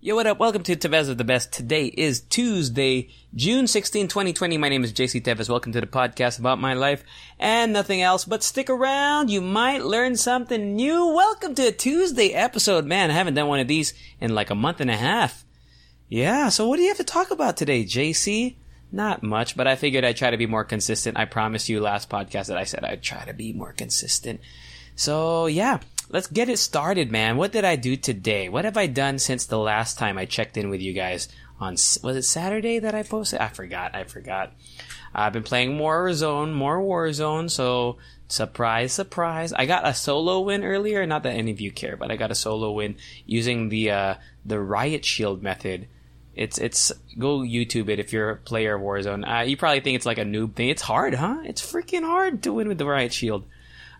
Yo, what up? Welcome to Tevez of the Best. Today is Tuesday, June 16, 2020. My name is JC Tevez. Welcome to the podcast about my life and nothing else, but stick around. You might learn something new. Welcome to a Tuesday episode. Man, I haven't done one of these in like a month and a half. Yeah, so what do you have to talk about today, JC? Not much, but I figured I'd try to be more consistent. I promised you last podcast that I said I'd try to be more consistent. So yeah, let's get it started, man. What did I do today? What have I done since the last time I checked in with you guys on, was it Saturday that I posted? I forgot, I forgot. I've been playing more Warzone, more Warzone, so surprise, surprise. I got a solo win earlier, not that any of you care, but I got a solo win using the, uh, the Riot Shield method. It's, it's, go YouTube it if you're a player of Warzone. Uh, you probably think it's like a noob thing. It's hard, huh? It's freaking hard to win with the Riot Shield.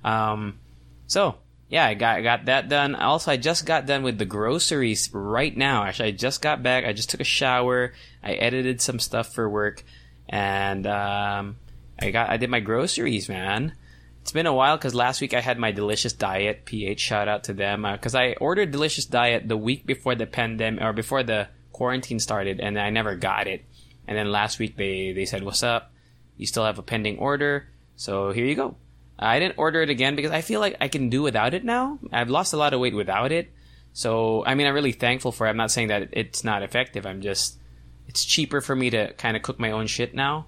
Um, so, yeah, I got got that done. Also, I just got done with the groceries right now. Actually, I just got back. I just took a shower. I edited some stuff for work, and um, I got I did my groceries, man. It's been a while because last week I had my Delicious Diet PH. Shout out to them because uh, I ordered Delicious Diet the week before the pandemic or before the quarantine started, and I never got it. And then last week they they said, "What's up? You still have a pending order." So here you go. I didn't order it again because I feel like I can do without it now. I've lost a lot of weight without it. So, I mean, I'm really thankful for it. I'm not saying that it's not effective. I'm just, it's cheaper for me to kind of cook my own shit now.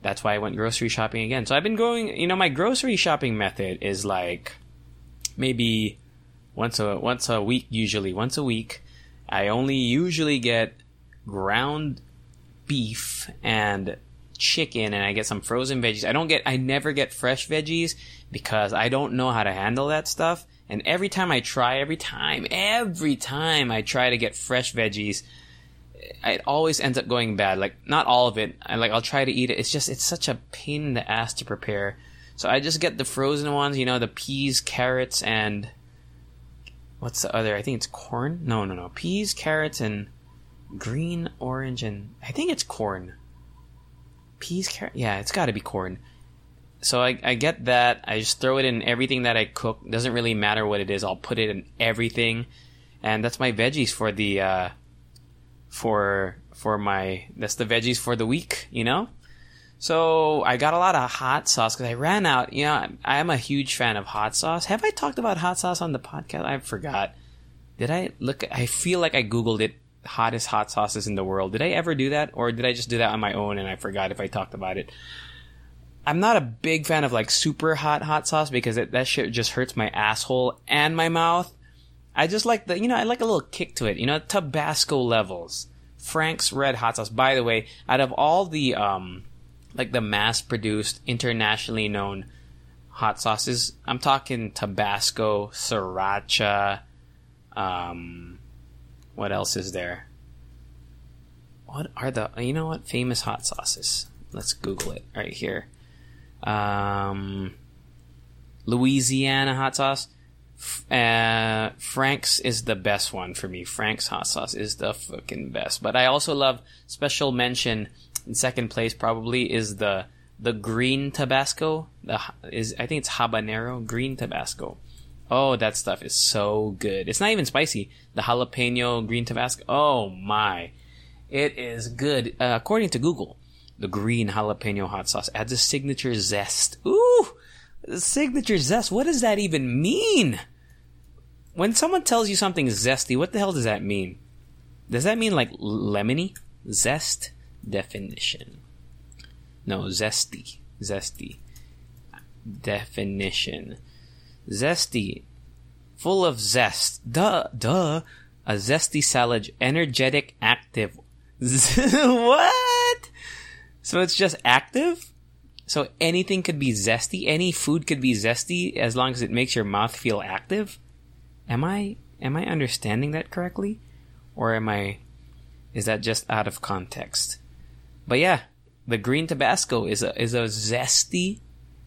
That's why I went grocery shopping again. So I've been going, you know, my grocery shopping method is like maybe once a, once a week, usually once a week. I only usually get ground beef and chicken and I get some frozen veggies. I don't get, I never get fresh veggies because I don't know how to handle that stuff. And every time I try, every time, every time I try to get fresh veggies, it always ends up going bad. Like, not all of it. I like, I'll try to eat it. It's just, it's such a pain in the ass to prepare. So I just get the frozen ones, you know, the peas, carrots, and what's the other? I think it's corn. No, no, no. Peas, carrots, and green, orange, and I think it's corn peas, carrot. Yeah, it's got to be corn. So I, I get that. I just throw it in everything that I cook. Doesn't really matter what it is. I'll put it in everything, and that's my veggies for the uh, for for my that's the veggies for the week. You know. So I got a lot of hot sauce because I ran out. You know, I am a huge fan of hot sauce. Have I talked about hot sauce on the podcast? I forgot. Did I look? I feel like I googled it hottest hot sauces in the world. Did I ever do that, or did I just do that on my own and I forgot if I talked about it? I'm not a big fan of like super hot hot sauce because it, that shit just hurts my asshole and my mouth. I just like the, you know, I like a little kick to it. You know, Tabasco levels. Frank's Red Hot Sauce. By the way, out of all the, um, like the mass produced, internationally known hot sauces, I'm talking Tabasco, Sriracha, um, what else is there? What are the you know what famous hot sauces? Let's Google it right here. Um, Louisiana hot sauce. Uh, Frank's is the best one for me. Frank's hot sauce is the fucking best. But I also love special mention in second place probably is the the green Tabasco. The is I think it's habanero green Tabasco. Oh, that stuff is so good. It's not even spicy. The jalapeno green Tabasco. Oh my. It is good. Uh, according to Google, the green jalapeno hot sauce adds a signature zest. Ooh! Signature zest. What does that even mean? When someone tells you something zesty, what the hell does that mean? Does that mean like lemony? Zest? Definition. No, zesty. Zesty. Definition Zesty. Full of zest. Duh, duh. A zesty salad, energetic, active. what? So it's just active? So anything could be zesty? Any food could be zesty as long as it makes your mouth feel active? Am I Am I understanding that correctly? Or am I is that just out of context? But yeah, the green Tabasco is a is a zesty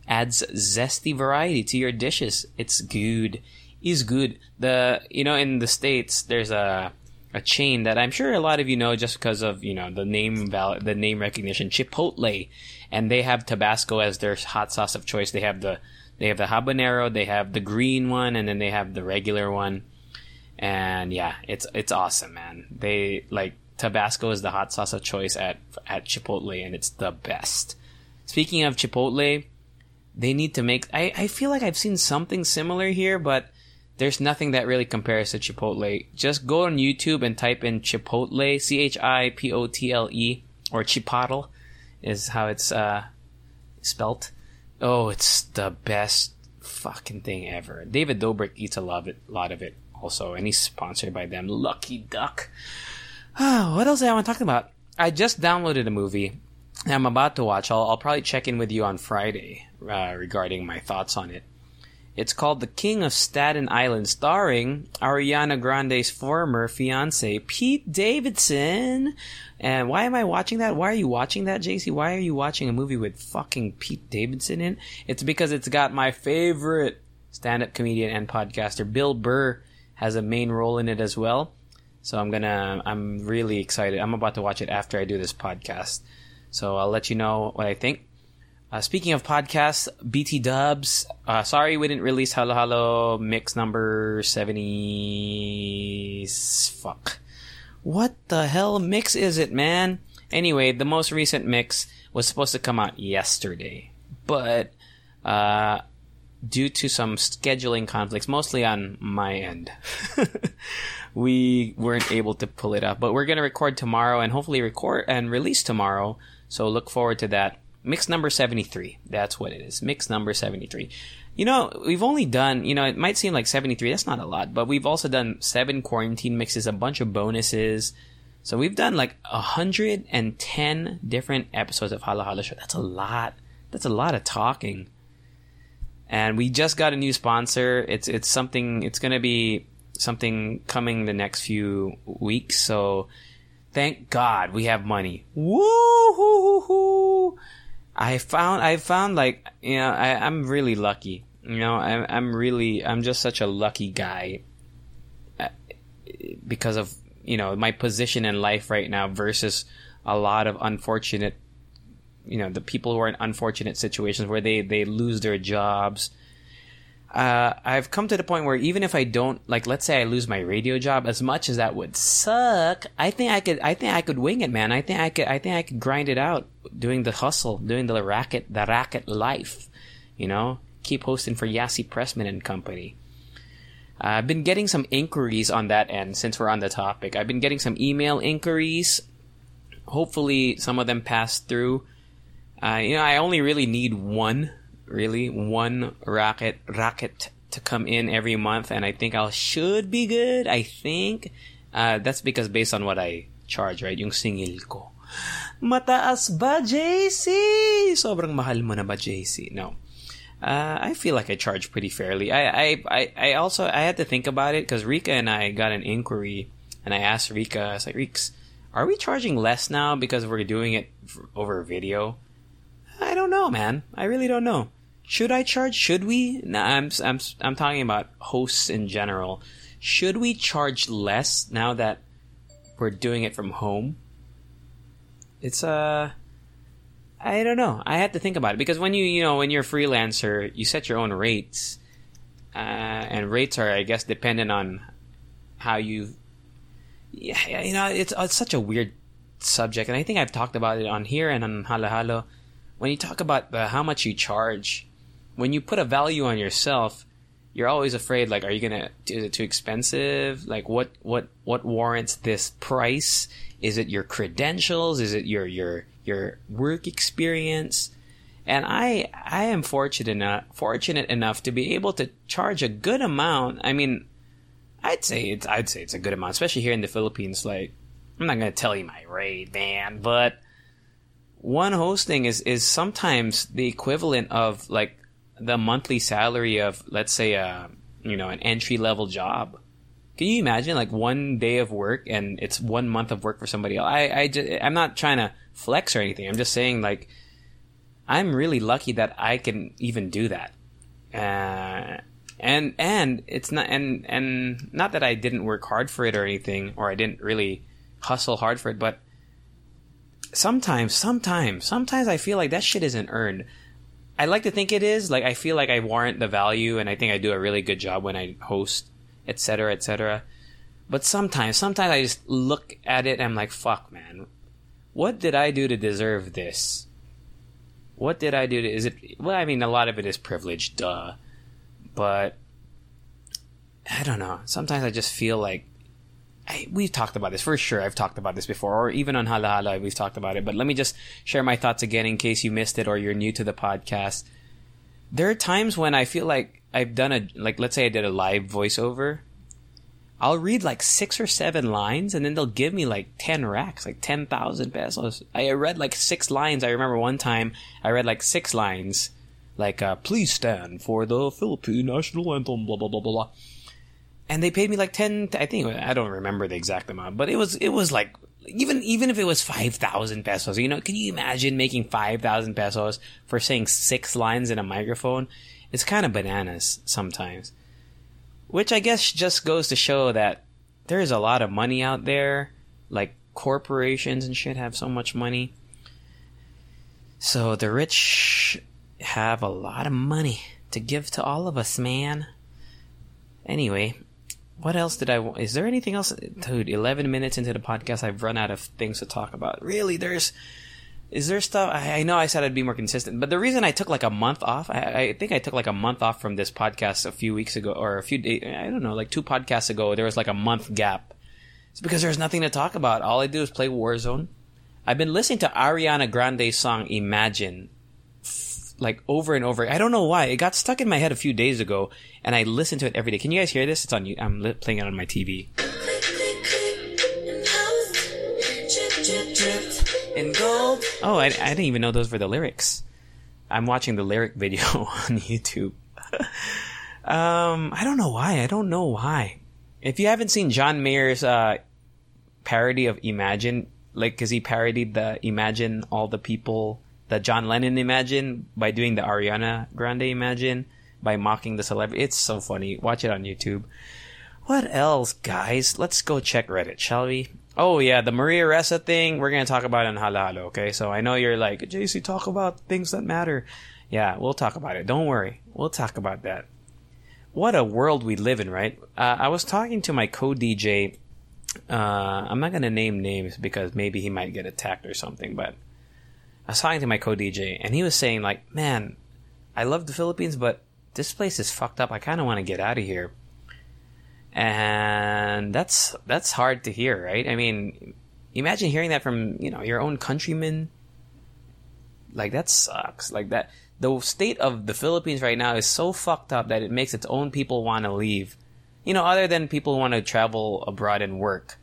adds zesty variety to your dishes. It's good. Is good. The you know in the states there's a a chain that I'm sure a lot of you know just because of you know the name val- the name recognition Chipotle, and they have Tabasco as their hot sauce of choice. They have the they have the habanero, they have the green one, and then they have the regular one. And yeah, it's it's awesome, man. They like Tabasco is the hot sauce of choice at at Chipotle, and it's the best. Speaking of Chipotle, they need to make. I I feel like I've seen something similar here, but there's nothing that really compares to Chipotle. Just go on YouTube and type in Chipotle, C H I P O T L E, or Chipotle is how it's uh, spelt. Oh, it's the best fucking thing ever. David Dobrik eats a lot of it, lot of it also, and he's sponsored by them. Lucky Duck. what else I want to talk about? I just downloaded a movie I'm about to watch. I'll, I'll probably check in with you on Friday uh, regarding my thoughts on it. It's called The King of Staten Island, starring Ariana Grande's former fiance, Pete Davidson. And why am I watching that? Why are you watching that, JC? Why are you watching a movie with fucking Pete Davidson in? It's because it's got my favorite stand-up comedian and podcaster, Bill Burr, has a main role in it as well. So I'm gonna, I'm really excited. I'm about to watch it after I do this podcast. So I'll let you know what I think. Uh, speaking of podcasts, BT Dubs. Uh, sorry we didn't release Hala Hala mix number 70. Fuck. What the hell mix is it, man? Anyway, the most recent mix was supposed to come out yesterday. But, uh, due to some scheduling conflicts, mostly on my end, we weren't able to pull it up. But we're gonna record tomorrow and hopefully record and release tomorrow. So look forward to that. Mix number 73. That's what it is. Mix number 73. You know, we've only done, you know, it might seem like 73, that's not a lot, but we've also done seven quarantine mixes, a bunch of bonuses. So we've done like 110 different episodes of Hala Hala Show. That's a lot. That's a lot of talking. And we just got a new sponsor. It's it's something it's going to be something coming the next few weeks. So thank God we have money. Woo hoo hoo. I found I found like you know I, I'm really lucky. You know I'm I'm really I'm just such a lucky guy uh, because of you know my position in life right now versus a lot of unfortunate you know the people who are in unfortunate situations where they they lose their jobs uh, I've come to the point where even if I don't like, let's say I lose my radio job, as much as that would suck, I think I could, I think I could wing it, man. I think I could, I think I could grind it out, doing the hustle, doing the racket, the racket life, you know. Keep hosting for Yassi Pressman and Company. Uh, I've been getting some inquiries on that end since we're on the topic. I've been getting some email inquiries. Hopefully, some of them pass through. Uh, you know, I only really need one really one racket racket to come in every month, and I think I should be good. I think uh, that's because based on what I charge, right? Yung singil ko. Mataas ba, JC? Sobrang mahal mo na ba, JC? No. Uh, I feel like I charge pretty fairly. I, I, I, I also I had to think about it because Rika and I got an inquiry, and I asked Rika, I was like, Reeks, are we charging less now because we're doing it over video? I don't know, man. I really don't know. Should I charge? Should we? I'm I'm I'm talking about hosts in general. Should we charge less now that we're doing it from home? It's uh I don't know. I had to think about it because when you you know when you're a freelancer, you set your own rates, uh, and rates are I guess dependent on how you. Yeah, you know it's it's such a weird subject, and I think I've talked about it on here and on Hala Hala. When you talk about the, how much you charge, when you put a value on yourself, you're always afraid like are you gonna is it too expensive? Like what what what warrants this price? Is it your credentials? Is it your your your work experience? And i i am fortunate enough fortunate enough to be able to charge a good amount. I mean i'd say it's i'd say it's a good amount especially here in the philippines. Like i'm not gonna tell you my rate man but one hosting is is sometimes the equivalent of like the monthly salary of let's say a you know an entry level job Can you imagine like one day of work and it's one month of work for somebody else? I, I just, I'm not trying to flex or anything. I'm just saying like, I'm really lucky that I can even do that. Uh, and, and it's not, and, and not that I didn't work hard for it or anything, or I didn't really hustle hard for it, but sometimes, sometimes, sometimes I feel like that shit isn't earned. I like to think it is. Like I feel like I warrant the value, and I think I do a really good job when I host etc., etc. But sometimes, sometimes I just look at it and I'm like, fuck, man. What did I do to deserve this? What did I do to, is it, well, I mean, a lot of it is privilege, duh. But, I don't know. Sometimes I just feel like, I, we've talked about this for sure. I've talked about this before, or even on Hala Hala, we've talked about it. But let me just share my thoughts again in case you missed it or you're new to the podcast. There are times when I feel like I've done a like let's say I did a live voiceover. I'll read like six or seven lines and then they'll give me like 10 racks, like 10,000 pesos. I read like six lines. I remember one time I read like six lines, like, uh, please stand for the Philippine national anthem, blah, blah, blah, blah, blah. And they paid me like 10, I think, I don't remember the exact amount, but it was, it was like, even, even if it was 5,000 pesos, you know, can you imagine making 5,000 pesos for saying six lines in a microphone? It's kind of bananas sometimes. Which I guess just goes to show that there's a lot of money out there. Like corporations and shit have so much money. So the rich have a lot of money to give to all of us, man. Anyway, what else did I? want? Is there anything else, dude? Eleven minutes into the podcast, I've run out of things to talk about. Really, there's is there stuff? I, I, know I said I'd be more consistent, but the reason I took like a month off, I, I, think I took like a month off from this podcast a few weeks ago, or a few days, I don't know, like two podcasts ago, there was like a month gap. It's because there's nothing to talk about. All I do is play Warzone. I've been listening to Ariana Grande's song Imagine like over and over. I don't know why. It got stuck in my head a few days ago, and I listen to it every day. Can you guys hear this? It's on. I'm playing it on my TV. Oh, I, I didn't even know those were the lyrics. I'm watching the lyric video on YouTube. um, I don't know why. I don't know why. If you haven't seen John Mayer's uh, parody of Imagine, like, because he parodied the Imagine all the people, the John Lennon Imagine by doing the Ariana Grande Imagine by mocking the celebrity. It's so funny. Watch it on YouTube. What else, guys? Let's go check Reddit, shall we? Oh yeah, the Maria Ressa thing. We're gonna talk about it in Hala Hala. Okay, so I know you're like JC, talk about things that matter. Yeah, we'll talk about it. Don't worry, we'll talk about that. What a world we live in, right? Uh, I was talking to my co-DJ. Uh, I'm not gonna name names because maybe he might get attacked or something. But I was talking to my co-DJ, and he was saying like, "Man, I love the Philippines, but this place is fucked up. I kind of want to get out of here." and that's that's hard to hear, right? I mean, imagine hearing that from you know your own countrymen. Like that sucks. Like that, the state of the Philippines right now is so fucked up that it makes its own people want to leave. You know, other than people want to travel abroad and work.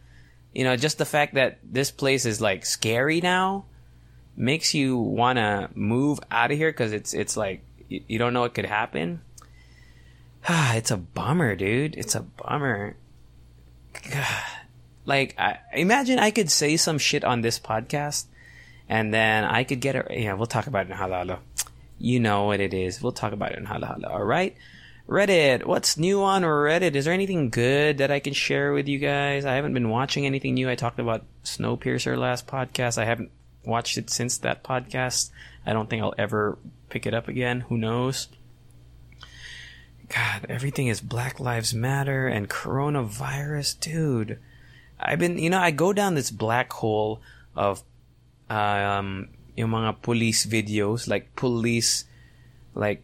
You know, just the fact that this place is like scary now makes you want to move out of here because it's it's like you, you don't know what could happen. it's a bummer, dude. It's a bummer. like, I, imagine I could say some shit on this podcast, and then I could get it. Yeah, we'll talk about it in Hala Hala. You know what it is. We'll talk about it in Hala Hala. All right. Reddit. What's new on Reddit? Is there anything good that I can share with you guys? I haven't been watching anything new. I talked about Snowpiercer last podcast. I haven't watched it since that podcast. I don't think I'll ever pick it up again. Who knows? God, everything is Black Lives Matter and coronavirus, dude. I've been, you know, I go down this black hole of, um, yung mga police videos, like police, like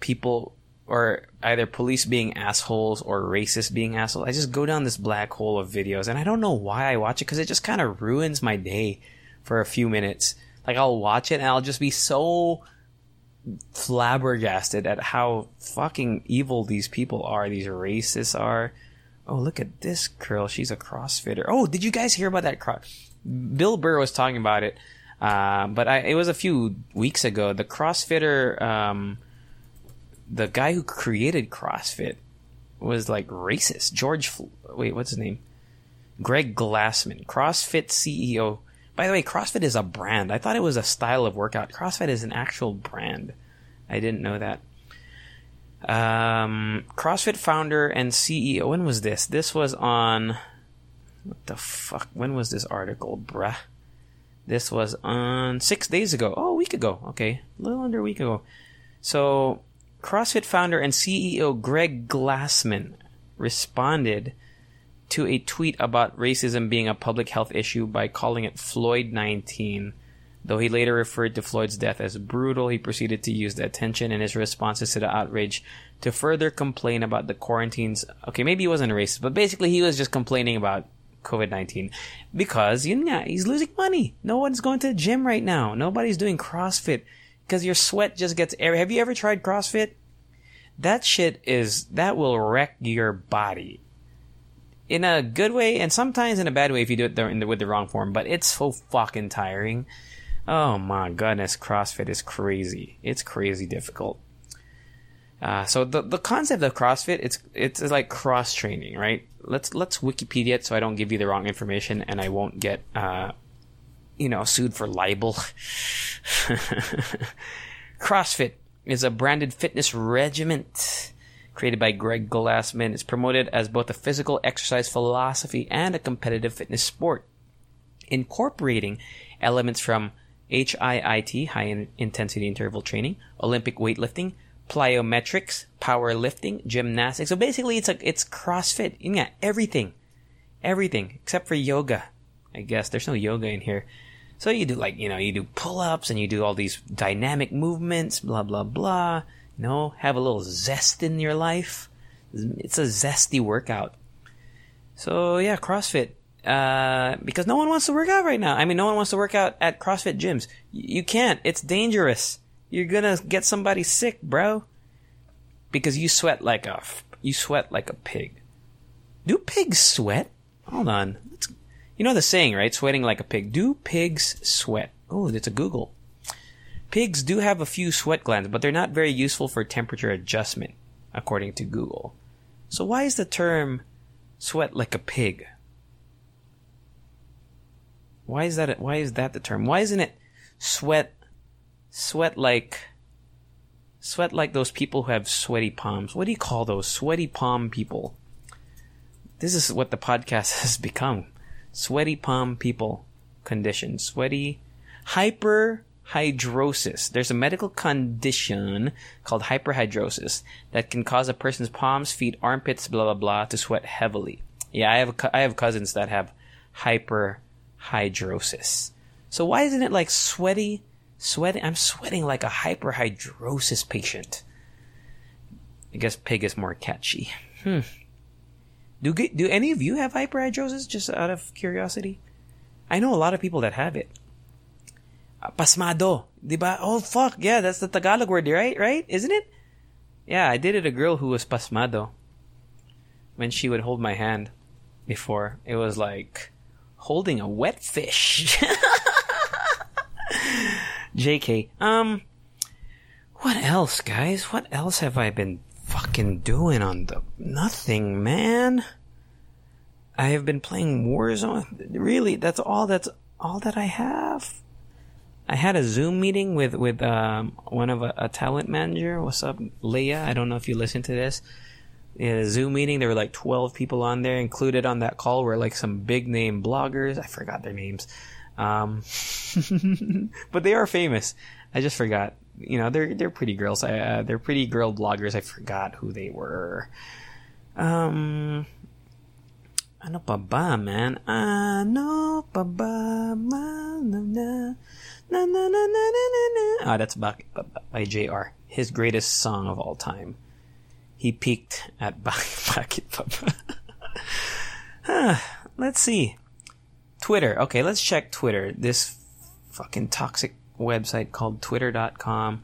people, or either police being assholes or racists being assholes. I just go down this black hole of videos, and I don't know why I watch it because it just kind of ruins my day for a few minutes. Like I'll watch it and I'll just be so flabbergasted at how fucking evil these people are, these racists are. Oh, look at this girl. She's a CrossFitter. Oh, did you guys hear about that? Cro- Bill Burr was talking about it, uh, but I, it was a few weeks ago. The CrossFitter, um, the guy who created CrossFit, was like racist. George, wait, what's his name? Greg Glassman, CrossFit CEO. By the way, CrossFit is a brand. I thought it was a style of workout. CrossFit is an actual brand. I didn't know that. Um, CrossFit founder and CEO. When was this? This was on. What the fuck? When was this article, bruh? This was on six days ago. Oh, a week ago. Okay. A little under a week ago. So, CrossFit founder and CEO Greg Glassman responded to a tweet about racism being a public health issue by calling it Floyd 19. Though he later referred to Floyd's death as brutal, he proceeded to use the attention in his responses to the outrage to further complain about the quarantines. Okay, maybe he wasn't racist, but basically he was just complaining about COVID 19 because you know, he's losing money. No one's going to the gym right now. Nobody's doing CrossFit because your sweat just gets air. Have you ever tried CrossFit? That shit is, that will wreck your body in a good way and sometimes in a bad way if you do it the, with the wrong form. But it's so fucking tiring. Oh my goodness, CrossFit is crazy. It's crazy difficult. Uh, so the the concept of CrossFit it's it's like cross training, right? Let's let's Wikipedia it so I don't give you the wrong information and I won't get uh, you know sued for libel. CrossFit is a branded fitness regiment created by Greg Glassman. It's promoted as both a physical exercise philosophy and a competitive fitness sport, incorporating elements from HIIT, high intensity interval training, Olympic weightlifting, plyometrics, powerlifting, gymnastics. So basically, it's like it's CrossFit. Yeah, everything, everything except for yoga. I guess there's no yoga in here. So you do like, you know, you do pull-ups and you do all these dynamic movements, blah, blah, blah. Know, have a little zest in your life. It's a zesty workout. So yeah, CrossFit. Uh, because no one wants to work out right now. I mean, no one wants to work out at CrossFit gyms. You can't. It's dangerous. You're gonna get somebody sick, bro. Because you sweat like a, you sweat like a pig. Do pigs sweat? Hold on. Let's you know the saying, right? Sweating like a pig. Do pigs sweat? Oh, it's a Google. Pigs do have a few sweat glands, but they're not very useful for temperature adjustment, according to Google. So why is the term sweat like a pig? Why is that why is that the term? Why isn't it sweat sweat like sweat like those people who have sweaty palms? What do you call those? Sweaty palm people. This is what the podcast has become sweaty palm people condition. Sweaty hyperhidrosis. There's a medical condition called hyperhidrosis that can cause a person's palms, feet, armpits, blah blah blah to sweat heavily. Yeah, I have I have cousins that have hyperhidrosis. So why isn't it like sweaty? Sweating. I'm sweating like a hyperhidrosis patient. I guess pig is more catchy. Hmm. Do do any of you have hyperhidrosis? Just out of curiosity, I know a lot of people that have it. Pasmado, diba? Oh fuck, yeah, that's the Tagalog word, right? Right? Isn't it? Yeah, I dated a girl who was pasmado. When she would hold my hand, before it was like holding a wet fish. Jk. Um, what else, guys? What else have I been fucking doing on the nothing, man? I have been playing Warzone. Really, that's all. That's all that I have. I had a Zoom meeting with with um, one of a, a, talent manager. What's up, Leah? I don't know if you listen to this. In a Zoom meeting, there were like twelve people on there. Included on that call were like some big name bloggers. I forgot their names, um, but they are famous. I just forgot you know they're they're pretty girls. I, uh, they're pretty girl bloggers. I forgot who they were. Um, ano pa ba, man? Ano pa ba, na na na na na na na na. That's by, by Jr. His greatest song of all time. He peaked at Bakit Papa. let's see. Twitter. Okay, let's check Twitter. This fucking toxic website called twitter.com.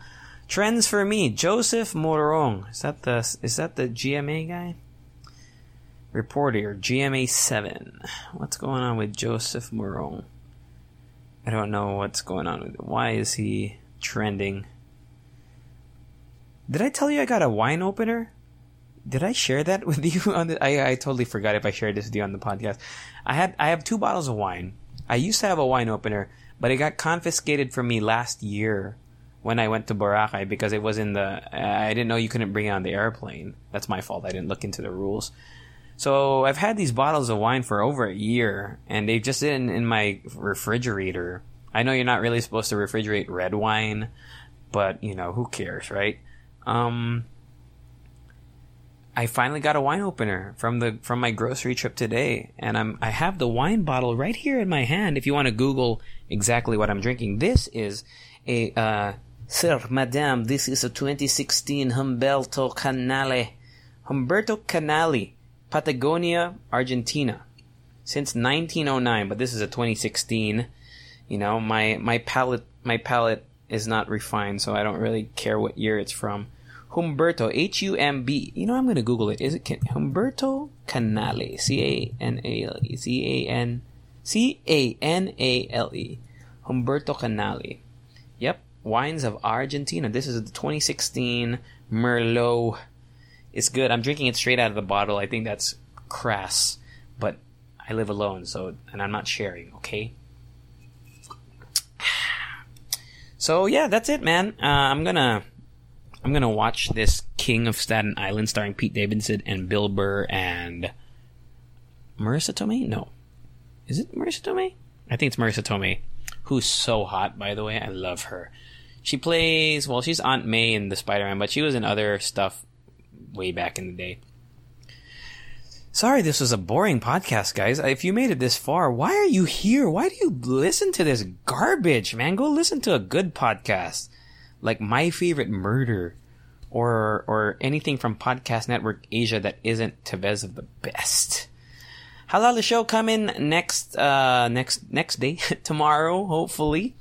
Trends for me, Joseph Morong. Is that the is that the GMA guy? Reporter GMA seven. What's going on with Joseph Morong? I don't know what's going on with it. Why is he trending? Did I tell you I got a wine opener? did I share that with you on the? I I totally forgot if I shared this with you on the podcast. I had I have two bottles of wine. I used to have a wine opener, but it got confiscated from me last year when I went to Boracay because it was in the. I didn't know you couldn't bring it on the airplane. That's my fault. I didn't look into the rules. So I've had these bottles of wine for over a year, and they've just been in my refrigerator. I know you're not really supposed to refrigerate red wine, but you know who cares, right? Um, I finally got a wine opener from the from my grocery trip today, and I'm I have the wine bottle right here in my hand. If you want to Google exactly what I'm drinking, this is a uh, Sir, Madame, this is a 2016 Humberto Canale, Humberto Canale, Patagonia, Argentina, since 1909. But this is a 2016. You know, my my palate my palate is not refined, so I don't really care what year it's from. Humberto, H U M B. You know, I'm going to Google it. Is it Can- Humberto Canale? C A N A L E. C A N C A N A L E. Humberto Canale. Yep, Wines of Argentina. This is the 2016 Merlot. It's good. I'm drinking it straight out of the bottle. I think that's crass, but I live alone, so and I'm not sharing. Okay. So yeah, that's it, man. Uh, I'm gonna I'm gonna watch this King of Staten Island starring Pete Davidson and Bill Burr and Marisa Tomei. No, is it Marisa Tomei? I think it's Marisa Tomei, who's so hot. By the way, I love her. She plays well. She's Aunt May in the Spider-Man, but she was in other stuff way back in the day. Sorry, this was a boring podcast, guys. If you made it this far, why are you here? Why do you listen to this garbage, man? Go listen to a good podcast like My Favorite Murder or or anything from Podcast Network Asia that isn't Tevez of the best. Halal the show coming next uh next next day tomorrow hopefully.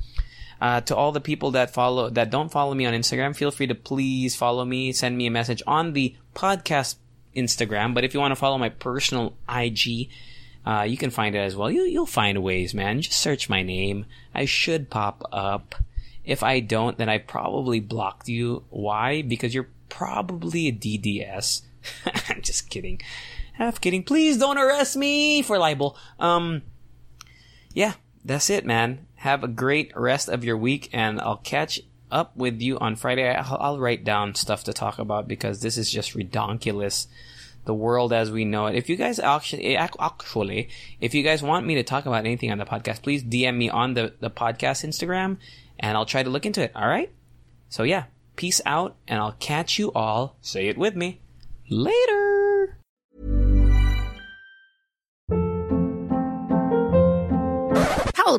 Uh, to all the people that follow that don't follow me on Instagram, feel free to please follow me. Send me a message on the podcast Instagram. But if you want to follow my personal IG, uh, you can find it as well. You, you'll find ways, man. Just search my name. I should pop up. If I don't, then I probably blocked you. Why? Because you're probably a DDS. I'm just kidding. Half kidding. Please don't arrest me for libel. Um, yeah, that's it, man. Have a great rest of your week, and I'll catch up with you on Friday. I'll, write down stuff to talk about because this is just redonkulous. The world as we know it. If you guys actually, eh, actually, if you guys want me to talk about anything on the podcast, please DM me on the, the podcast Instagram and I'll try to look into it. All right. So yeah, peace out and I'll catch you all. Say it with me later.